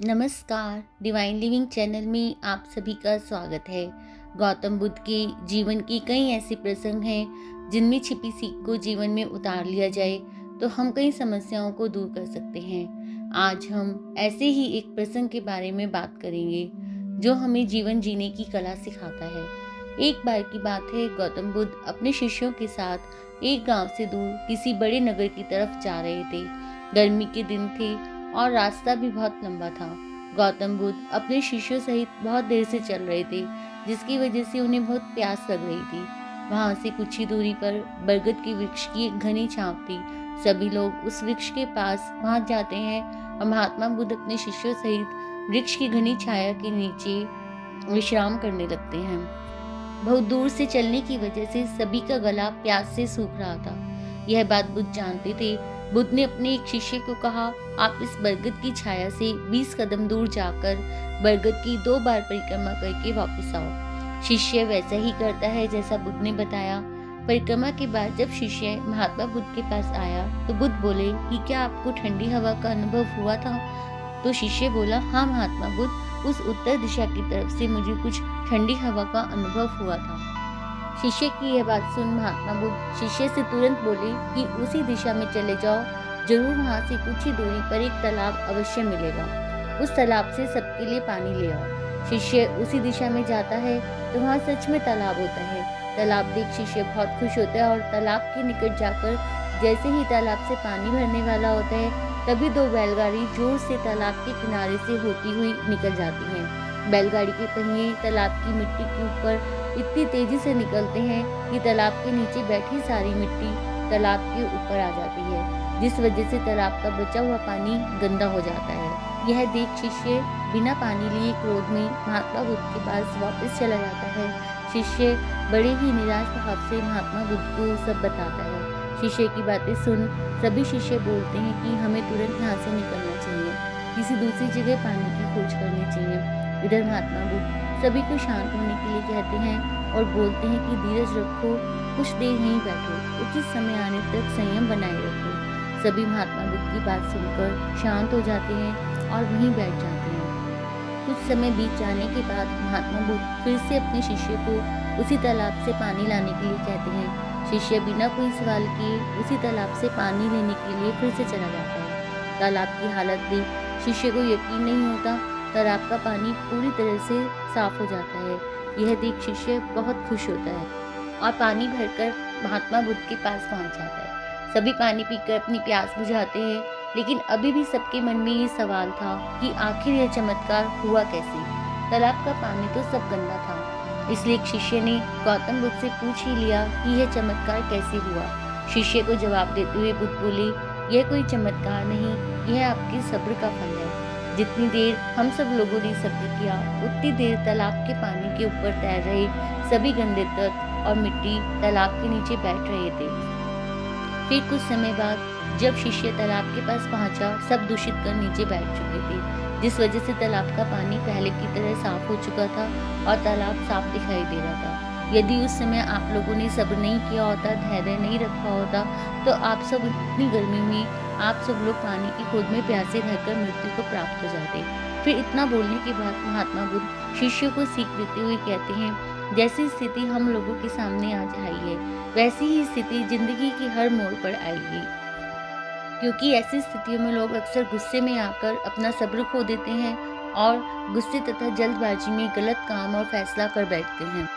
नमस्कार divine living channel में आप सभी का स्वागत है। गौतम बुद्ध के जीवन की कई ऐसे प्रसंग हैं, जिनमें छिपी सीख को जीवन में उतार लिया जाए तो हम कई समस्याओं को दूर कर सकते हैं। आज हम ऐसे ही एक प्रसंग के बारे में बात करेंगे, जो हमें जीवन जीने की कला सिखाता है। एक बार की बात है, गौतम बुद्ध अपने शिष्यों के साथ एक गाँव से दूर किसी बड़े नगर की तरफ़ जा रहे थे। गर्मी के दिन थे और रास्ता भी बहुत लंबा था। गौतम बुद्ध अपने शिष्यों सहित बहुत देर से चल रहे थे, जिसकी वजह से उन्हें बहुत प्यास लग रही थी। वहाँ से कुछ ही दूरी पर बरगद के वृक्ष की एक घनी छाप थी। सभी लोग उस वृक्ष के पास पहुँच जाते हैं और महात्मा बुद्ध अपने शिष्यों सहित वृक्ष की घनी छाया के नीचे विश्राम करने लगते हैं। बहुत दूर से चलने की वजह से सभी का गला प्यास से सूख रहा था। यह बात बुद्ध जानते थे बुद्ध ने अपने एक शिष्य को कहा, आप इस बरगद की छाया से 20 कदम दूर जाकर बरगद की दो बार परिक्रमा करके वापस आओ। शिष्य वैसा ही करता है जैसा बुद्ध ने बताया। परिक्रमा के बाद जब शिष्य महात्मा बुद्ध के पास आया तो बुद्ध बोले, कि क्या आपको ठंडी हवा का अनुभव हुआ था? तो शिष्य बोला हाँ महात्मा बुद्ध, उस उत्तर दिशा की तरफ़ से मुझे कुछ ठंडी हवा का अनुभव हुआ था। शिष्य की यह बात सुन महात्मा बुद्ध शिष्य से तुरंत बोले कि उसी दिशा में चले जाओ। ज़रूर वहाँ से कुछ ही दूरी पर एक तालाब अवश्य मिलेगा। उस तालाब से सबके लिए पानी ले आओ। शिष्य उसी दिशा में जाता है तो वहाँ सच में तालाब होता है। तालाब देख शिष्य बहुत खुश होता है और तालाब के निकट जाकर जैसे ही तालाब से पानी भरने वाला होता है, तभी दो बैलगाड़ी ज़ोर से तालाब के किनारे से होती हुई निकल जाती हैं। बैलगाड़ी के पहिए तालाब की मिट्टी के ऊपर इतनी तेज़ी से निकलते हैं कि तालाब के नीचे बैठी सारी मिट्टी तालाब के ऊपर आ जाती है, जिस वजह से तालाब का बचा हुआ पानी गंदा हो जाता है। यह देख शिष्य बिना पानी लिए क्रोध में महात्मा बुद्ध के पास वापस चला जाता है। शिष्य बड़े ही निराश भाव से महात्मा बुद्ध को सब बताता है। शिष्य की बातें सुन सभी शिष्य बोलते हैं कि हमें तुरंत यहाँ से निकलना चाहिए, किसी दूसरी जगह पानी की खोज करनी चाहिए। इधर महात्मा बुद्ध सभी को शांत होने के लिए कहते हैं और बोलते हैं कि धीरज रखो, कुछ देर नहीं बैठो, उचित समय आने तक संयम बनाए रखो। सभी महात्मा बुद्ध की बात सुनकर शांत हो जाते हैं और वहीं बैठ जाते हैं। कुछ समय बीत जाने के बाद महात्मा बुद्ध फिर से अपने शिष्य को उसी तालाब से पानी लाने के लिए कहते हैं। शिष्य बिना कोई सवाल किए उसी तालाब से पानी लेने के लिए फिर से चला जाता है। तालाब की हालत देख शिष्य को यकीन नहीं होता तालाब का पानी पूरी तरह से साफ़ हो जाता है। यह देख शिष्य बहुत खुश होता है और पानी भरकर महात्मा बुद्ध के पास पहुँच जाता है। सभी पानी पीकर अपनी प्यास बुझाते हैं, लेकिन अभी भी सबके मन में ये सवाल था कि आखिर यह चमत्कार हुआ कैसे? तालाब का पानी तो सब गंदा था। इसलिए शिष्य ने गौतम बुद्ध से पूछ ही लिया कि यह चमत्कार कैसे हुआ? शिष्य को जवाब देते हुए बुद्ध बोले, यह कोई चमत्कार नहीं, यह आपके सब्र का फल है। जितनी देर हम सब लोगों ने सब्र किया, उतनी देर तालाब के पानी के ऊपर तैर रहे सभी गंदे तत्व और मिट्टी तालाब के नीचे बैठ रहे थे। फिर कुछ समय बाद जब शिष्य तालाब के पास पहुँचा, सब दूषित कर नीचे बैठ चुके थे, जिस वजह से तालाब का पानी पहले की तरह साफ़ हो चुका था और तालाब साफ़ दिखाई दे रहा था। यदि उस समय आप लोगों ने सब्र नहीं किया होता, धैर्य नहीं रखा होता तो आप सब इतनी गर्मी में, आप सब लोग पानी की खोद में प्यासे रहकर मृत्यु को प्राप्त हो जाते। फिर इतना बोलने के बाद महात्मा बुद्ध शिष्यों को सीख देते हुए कहते हैं, जैसी स्थिति हम लोगों के सामने आज आई है, वैसी ही स्थिति ज़िंदगी की हर मोड़ पर आएगी। क्योंकि ऐसी स्थितियों में लोग अक्सर गुस्से में आकर अपना सब्र खो देते हैं और गुस्से तथा जल्दबाजी में गलत काम और फैसला कर बैठते हैं।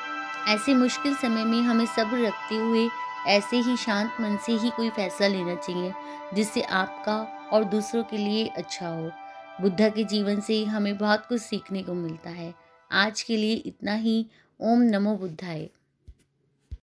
ऐसे मुश्किल समय में हमें सब्र रखते हुए, ऐसे ही शांत मन से ही कोई फैसला लेना चाहिए, जिससे आपका और दूसरों के लिए अच्छा हो। बुद्धा के जीवन से हमें बहुत कुछ सीखने को मिलता है। आज के लिए इतना ही। ओम नमो बुद्धाए